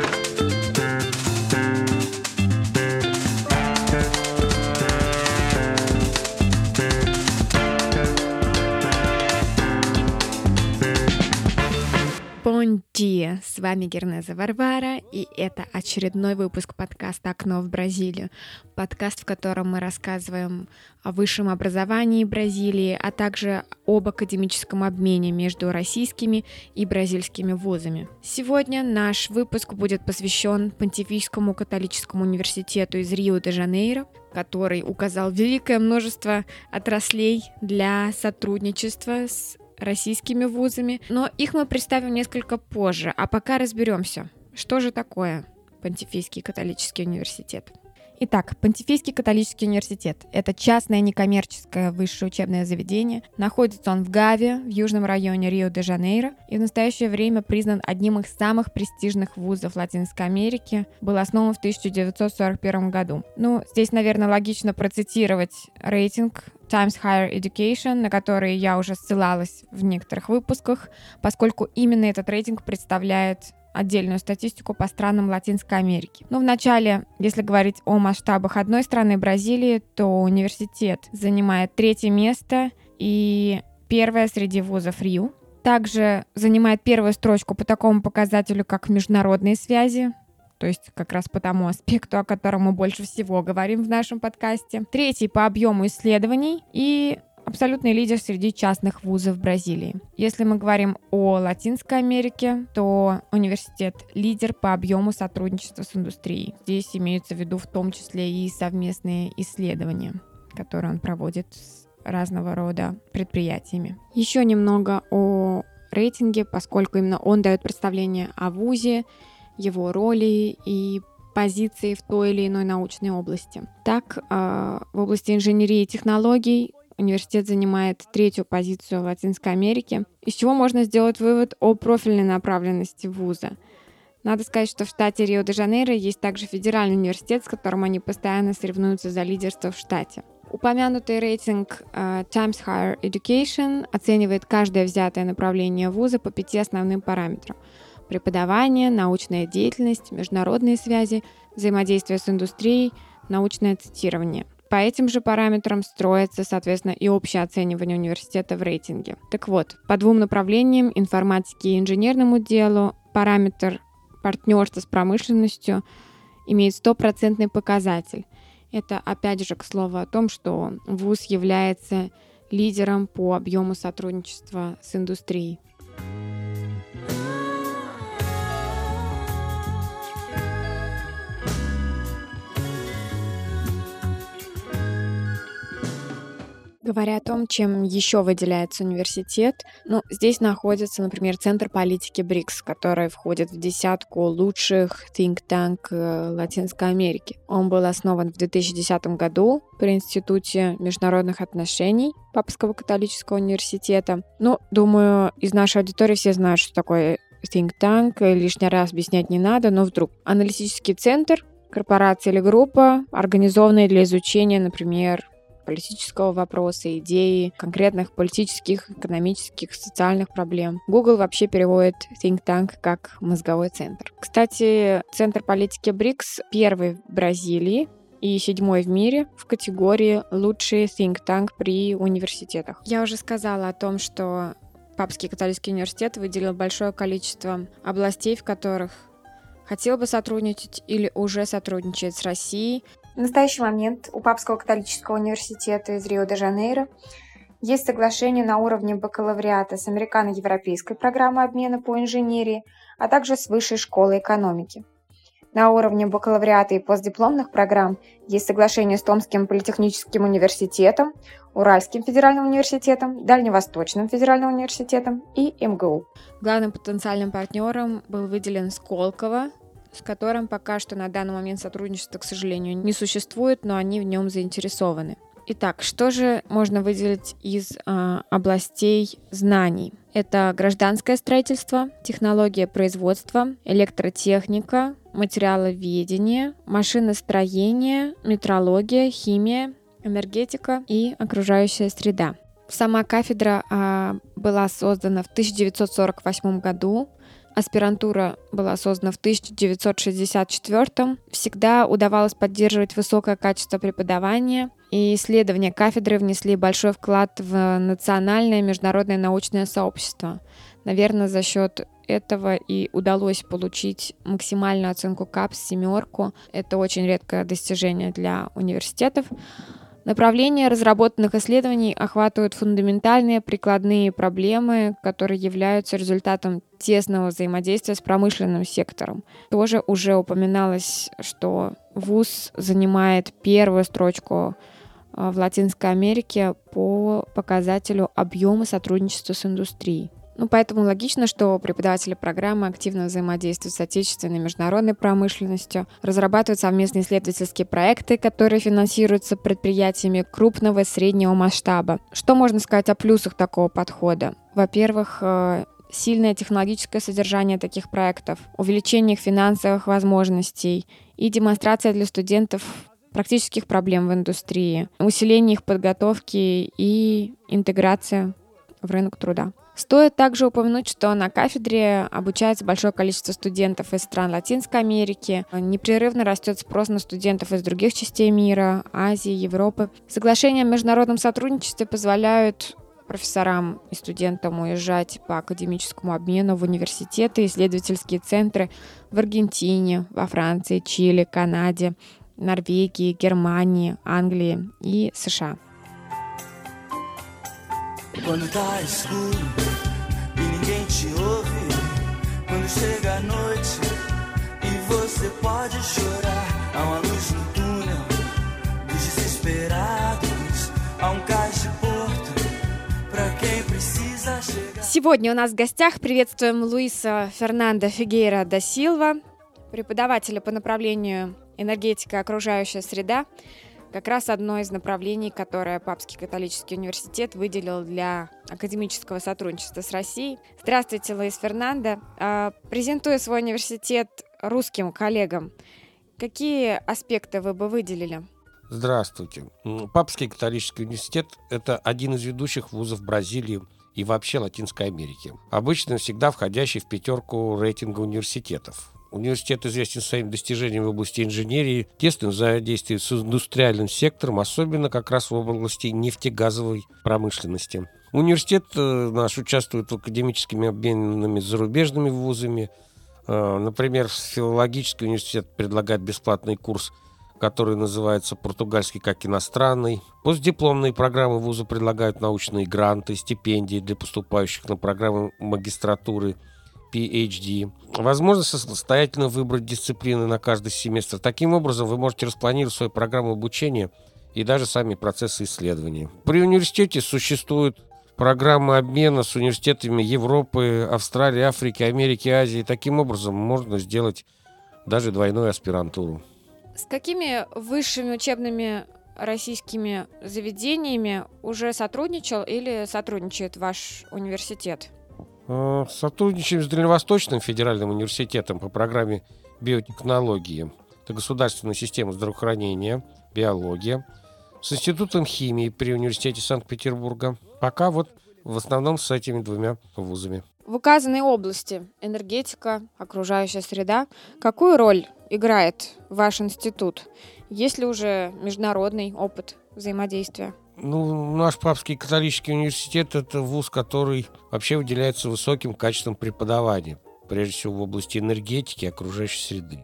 thank you С вами Гернеза Варвара, и это очередной выпуск подкаста «Окно в Бразилию». Подкаст, в котором мы рассказываем о высшем образовании Бразилии, а также об академическом обмене между российскими и бразильскими вузами. Сегодня наш выпуск будет посвящен Понтифическому католическому университету из Рио-де-Жанейро, который указал великое множество отраслей для сотрудничества с российскими вузами, но их мы представим несколько позже, а пока разберемся, что же такое Понтифийский католический университет. Итак, Понтифийский католический университет – это частное некоммерческое высшее учебное заведение. Находится он в Гаве, в южном районе Рио-де-Жанейро, и в настоящее время признан одним из самых престижных вузов Латинской Америки. Был основан в 1941 году. Ну, здесь, наверное, логично процитировать рейтинг Times Higher Education, на который я уже ссылалась в некоторых выпусках, поскольку именно этот рейтинг представляет отдельную статистику по странам Латинской Америки. Но вначале, если говорить о масштабах одной страны, Бразилии, то университет занимает третье место и первое среди вузов Рио. Также занимает первую строчку по такому показателю, как международные связи, то есть как раз по тому аспекту, о котором мы больше всего говорим в нашем подкасте. Третий по объему исследований и абсолютный лидер среди частных вузов Бразилии. Если мы говорим о Латинской Америке, то университет лидер по объему сотрудничества с индустрией. Здесь имеются в виду в том числе и совместные исследования, которые он проводит с разного рода предприятиями. Еще немного о рейтинге, поскольку именно он дает представление о вузе, его роли и позиции в той или иной научной области. Так, а, в области инженерии и технологий университет занимает третью позицию в Латинской Америке, из чего можно сделать вывод о профильной направленности вуза. Надо сказать, что в штате Рио-де-Жанейро есть также федеральный университет, с которым они постоянно соревнуются за лидерство в штате. Упомянутый рейтинг uh, Times Higher Education оценивает каждое взятое направление вуза по пяти основным параметрам. Преподавание, научная деятельность, международные связи, взаимодействие с индустрией, научное цитирование – по этим же параметрам строится, соответственно, и общее оценивание университета в рейтинге. Так вот, по двум направлениям, информатике и инженерному делу, параметр партнерства с промышленностью имеет стопроцентный показатель. Это опять же к слову о том, что ВУЗ является лидером по объему сотрудничества с индустрией. Говоря о том, чем еще выделяется университет, ну, здесь находится, например, Центр политики БРИКС, который входит в десятку лучших think tank э, Латинской Америки. Он был основан в 2010 году при Институте международных отношений Папского католического университета. Ну, думаю, из нашей аудитории все знают, что такое think tank, лишний раз объяснять не надо, но вдруг. Аналитический центр, корпорация или группа, организованная для изучения, например, политического вопроса, идеи, конкретных политических, экономических, социальных проблем. Google вообще переводит think tank как мозговой центр. Кстати, Центр политики БРИКС первый в Бразилии, и седьмой в мире в категории «Лучший think tank при университетах». Я уже сказала о том, что Папский католический университет выделил большое количество областей, в которых хотел бы сотрудничать или уже сотрудничает с Россией. В настоящий момент у Папского католического университета из Рио-де-Жанейро есть соглашение на уровне бакалавриата с американо-европейской программой обмена по инженерии, а также с Высшей школой экономики. На уровне бакалавриата и постдипломных программ есть соглашение с Томским политехническим университетом, Уральским федеральным университетом, Дальневосточным федеральным университетом и МГУ. Главным потенциальным партнером был выделен Сколково, с которым пока что на данный момент сотрудничества, к сожалению, не существует, но они в нем заинтересованы. Итак, что же можно выделить из э, областей знаний? Это гражданское строительство, технология производства, электротехника, материаловедение, машиностроение, метрология, химия, энергетика и окружающая среда. Сама кафедра э, была создана в 1948 году Аспирантура была создана в 1964 Всегда удавалось поддерживать высокое качество преподавания, и исследования кафедры внесли большой вклад в национальное и международное научное сообщество. Наверное, за счет этого и удалось получить максимальную оценку КАПС семерку. Это очень редкое достижение для университетов. Направления разработанных исследований охватывают фундаментальные прикладные проблемы, которые являются результатом тесного взаимодействия с промышленным сектором. Тоже уже упоминалось, что ВУЗ занимает первую строчку а, в Латинской Америке по показателю объема сотрудничества с индустрией. Ну, поэтому логично, что преподаватели программы активно взаимодействуют с отечественной и международной промышленностью, разрабатывают совместные исследовательские проекты, которые финансируются предприятиями крупного и среднего масштаба. Что можно сказать о плюсах такого подхода? Во-первых, э, сильное технологическое содержание таких проектов, увеличение их финансовых возможностей и демонстрация для студентов практических проблем в индустрии, усиление их подготовки и интеграция в рынок труда. Стоит также упомянуть, что на кафедре обучается большое количество студентов из стран Латинской Америки. Непрерывно растет спрос на студентов из других частей мира, Азии, Европы. Соглашения о международном сотрудничестве позволяют профессорам и студентам уезжать по академическому обмену в университеты исследовательские центры в Аргентине, во Франции, Чили, Канаде, Норвегии, Германии, Англии и США. Quando tá escuro e ninguém te ouve, quando chega a noite e você pode chorar, há uma luz no túnel dos desesperados, há um cais de porto pra quem precisa chegar. Сегодня у нас в гостях приветствуем Луиса Фернандо Фигейра да Силва, преподавателя по направлению энергетика окружающая среда, как раз одно из направлений, которое Папский католический университет выделил для академического сотрудничества с Россией. Здравствуйте, Луис Фернандо. А, презентуя свой университет русским коллегам, какие аспекты вы бы выделили? Здравствуйте. Папский католический университет – это один из ведущих вузов Бразилии и вообще Латинской Америки. Обычно всегда входящий в пятерку рейтинга университетов. Университет известен своими достижениями в области инженерии, тесным взаимодействием с индустриальным сектором, особенно как раз в области нефтегазовой промышленности. Университет э, наш участвует в академическими обменами зарубежными вузами. Э, например, филологический университет предлагает бесплатный курс который называется «Португальский как иностранный». Постдипломные программы вуза предлагают научные гранты, стипендии для поступающих на программы магистратуры – PhD. Возможность самостоятельно выбрать дисциплины на каждый семестр. Таким образом, вы можете распланировать свою программу обучения и даже сами процессы исследований. При университете существуют программы обмена с университетами Европы, Австралии, Африки, Америки, Азии. Таким образом, можно сделать даже двойную аспирантуру. С какими высшими учебными российскими заведениями уже сотрудничал или сотрудничает ваш университет? Э, сотрудничаем с Дальневосточным федеральным университетом по программе биотехнологии. Это государственная система здравоохранения, биология. С Институтом химии при университете Санкт-Петербурга. Пока вот в основном с этими двумя вузами. В указанной области энергетика, окружающая среда, какую роль играет ваш институт? Есть ли уже международный опыт взаимодействия? Ну, наш Папский католический университет – это вуз, который вообще выделяется высоким качеством преподавания, прежде всего в области энергетики и окружающей среды.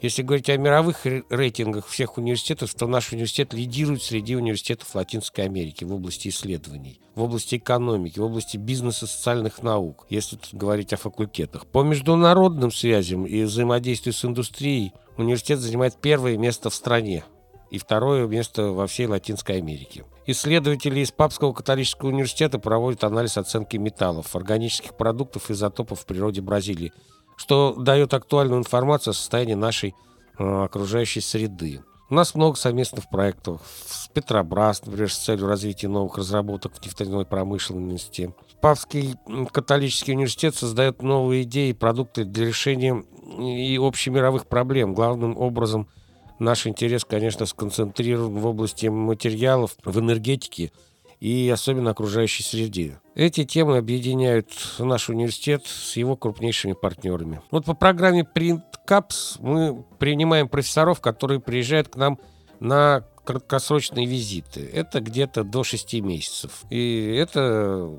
Если говорить о мировых рейтингах всех университетов, то наш университет лидирует среди университетов Латинской Америки в области исследований, в области экономики, в области бизнеса социальных наук, если говорить о факультетах. По международным связям и взаимодействию с индустрией университет занимает первое место в стране и второе место во всей Латинской Америке. Исследователи из Папского католического университета проводят анализ оценки металлов, органических продуктов и изотопов в природе Бразилии, что дает актуальную информацию о состоянии нашей э, окружающей среды. У нас много совместных проектов с Петробрас, например, с целью развития новых разработок в нефтяной промышленности. Папский католический университет создает новые идеи и продукты для решения и общемировых проблем, главным образом – Наш интерес, конечно, сконцентрирован в области материалов, в энергетике и особенно окружающей среде. Эти темы объединяют наш университет с его крупнейшими партнерами. Вот по программе Print Caps мы принимаем профессоров, которые приезжают к нам на краткосрочные визиты. Это где-то до 6 месяцев. И это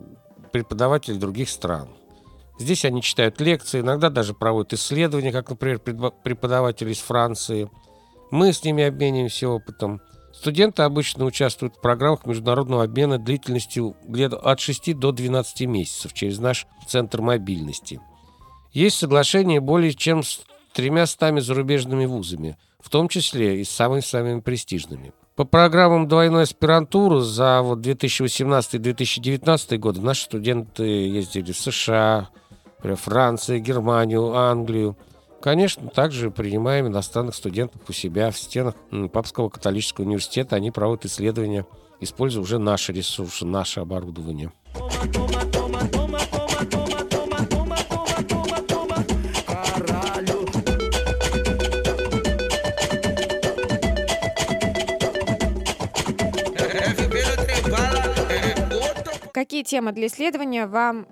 преподаватели других стран. Здесь они читают лекции, иногда даже проводят исследования, как, например, преподаватели из Франции. Мы с ними обмениваемся опытом. Студенты обычно участвуют в программах международного обмена длительностью от 6 до 12 месяцев через наш центр мобильности. Есть соглашение более чем с тремя стами зарубежными вузами, в том числе и с самыми-самыми престижными. По программам двойной аспирантуры за вот 2018-2019 годы наши студенты ездили в США, Францию, Германию, Англию – Конечно, также принимаем иностранных студентов у себя в стенах Папского католического университета. Они проводят исследования, используя уже наши ресурсы, наше оборудование. Какие темы для исследования вам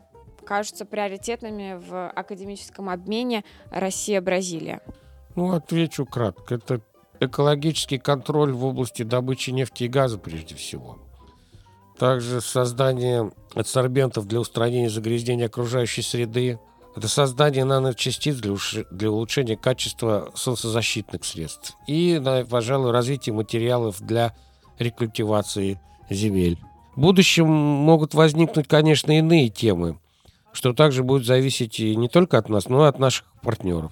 кажутся приоритетными в академическом обмене Россия-Бразилия? Ну, отвечу кратко. Это экологический контроль в области добычи нефти и газа прежде всего. Также создание адсорбентов для устранения загрязнения окружающей среды. Это создание наночастиц для, для улучшения качества солнцезащитных средств. И, пожалуй, развитие материалов для рекультивации земель. В будущем могут возникнуть, конечно, иные темы что также будет зависеть и не только от нас, но и от наших партнеров.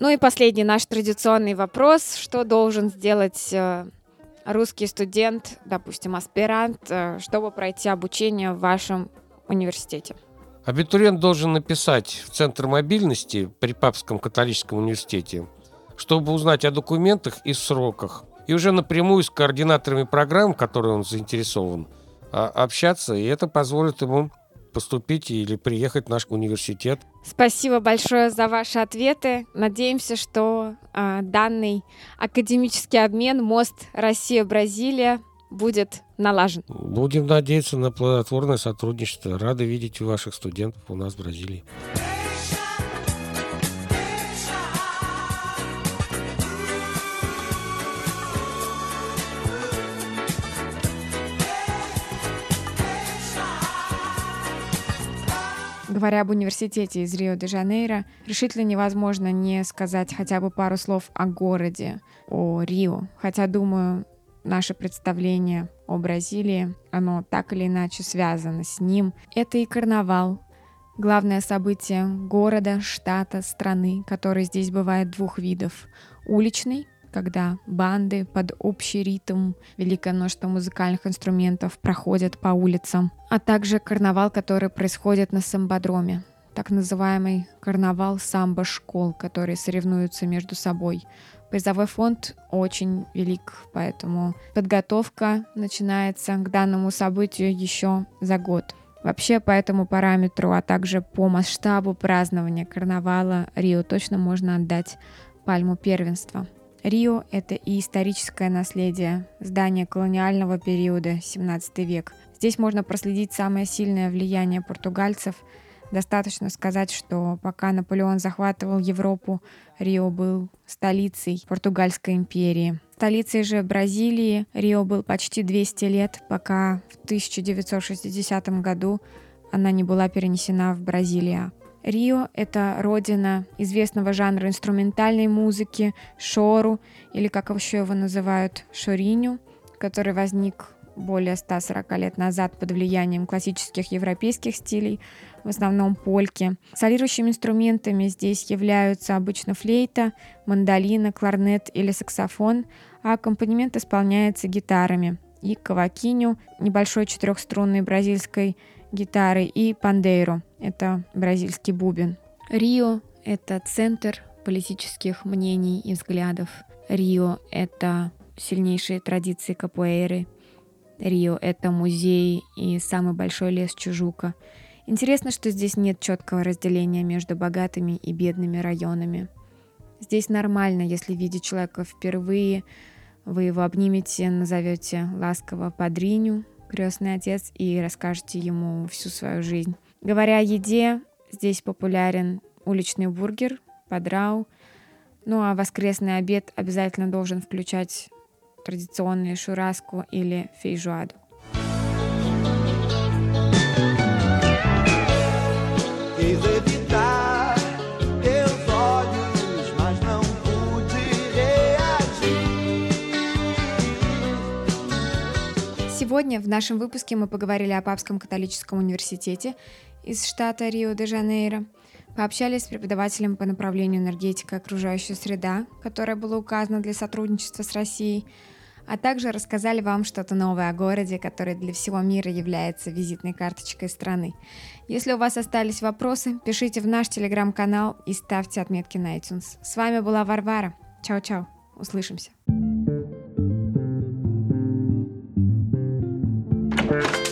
Ну и последний наш традиционный вопрос. Что должен сделать э, русский студент, допустим, аспирант, э, чтобы пройти обучение в вашем университете? Абитуриент должен написать в Центр мобильности при Папском католическом университете, чтобы узнать о документах и сроках, и уже напрямую с координаторами программ, в которой он заинтересован, а, общаться, и это позволит ему поступить или приехать в наш университет. Спасибо большое за ваши ответы. Надеемся, что э, данный академический обмен мост Россия-Бразилия будет налажен. Будем надеяться на плодотворное сотрудничество. Рады видеть ваших студентов у нас в Бразилии. Говоря об университете из Рио-де-Жанейро, решительно невозможно не сказать хотя бы пару слов о городе, о Рио. Хотя, думаю, наше представление о Бразилии, оно так или иначе связано с ним. Это и карнавал, главное событие города, штата, страны, который здесь бывает двух видов. Уличный, когда банды под общий ритм, великое множество музыкальных инструментов проходят по улицам, а также карнавал, который происходит на самбодроме, так называемый карнавал самбо-школ, которые соревнуются между собой. Призовой фонд очень велик, поэтому подготовка начинается к данному событию еще за год. Вообще по этому параметру, а также по масштабу празднования карнавала Рио точно можно отдать пальму первенства. Рио — это и историческое наследие, здание колониального периода, 17 век. Здесь можно проследить самое сильное влияние португальцев. Достаточно сказать, что пока Наполеон захватывал Европу, Рио был столицей Португальской империи. Столицей же Бразилии Рио был почти 200 лет, пока в 1960 году она не была перенесена в Бразилию. Рио — это родина известного жанра инструментальной музыки, шору, или как еще его называют, шориню, который возник более 140 лет назад под влиянием классических европейских стилей, в основном польки. Солирующими инструментами здесь являются обычно флейта, мандолина, кларнет или саксофон, а аккомпанемент исполняется гитарами и кавакиню, небольшой четырехструнной бразильской гитары и пандейру — это бразильский бубен. Рио — это центр политических мнений и взглядов. Рио — это сильнейшие традиции капуэйры. Рио — это музей и самый большой лес Чужука. Интересно, что здесь нет четкого разделения между богатыми и бедными районами. Здесь нормально, если видеть человека впервые, вы его обнимете, назовете ласково «падриню», крестный отец, и расскажете ему всю свою жизнь. Говоря о еде, здесь популярен уличный бургер, подрау. Ну а воскресный обед обязательно должен включать традиционную шураску или фейжуаду. Сегодня в нашем выпуске мы поговорили о Папском католическом университете из штата Рио-де-Жанейро, пообщались с преподавателем по направлению энергетика и окружающая среда, которое было указано для сотрудничества с Россией, а также рассказали вам что-то новое о городе, который для всего мира является визитной карточкой страны. Если у вас остались вопросы, пишите в наш телеграм-канал и ставьте отметки на iTunes. С вами была Варвара. Чао-чао. Услышимся. Bye.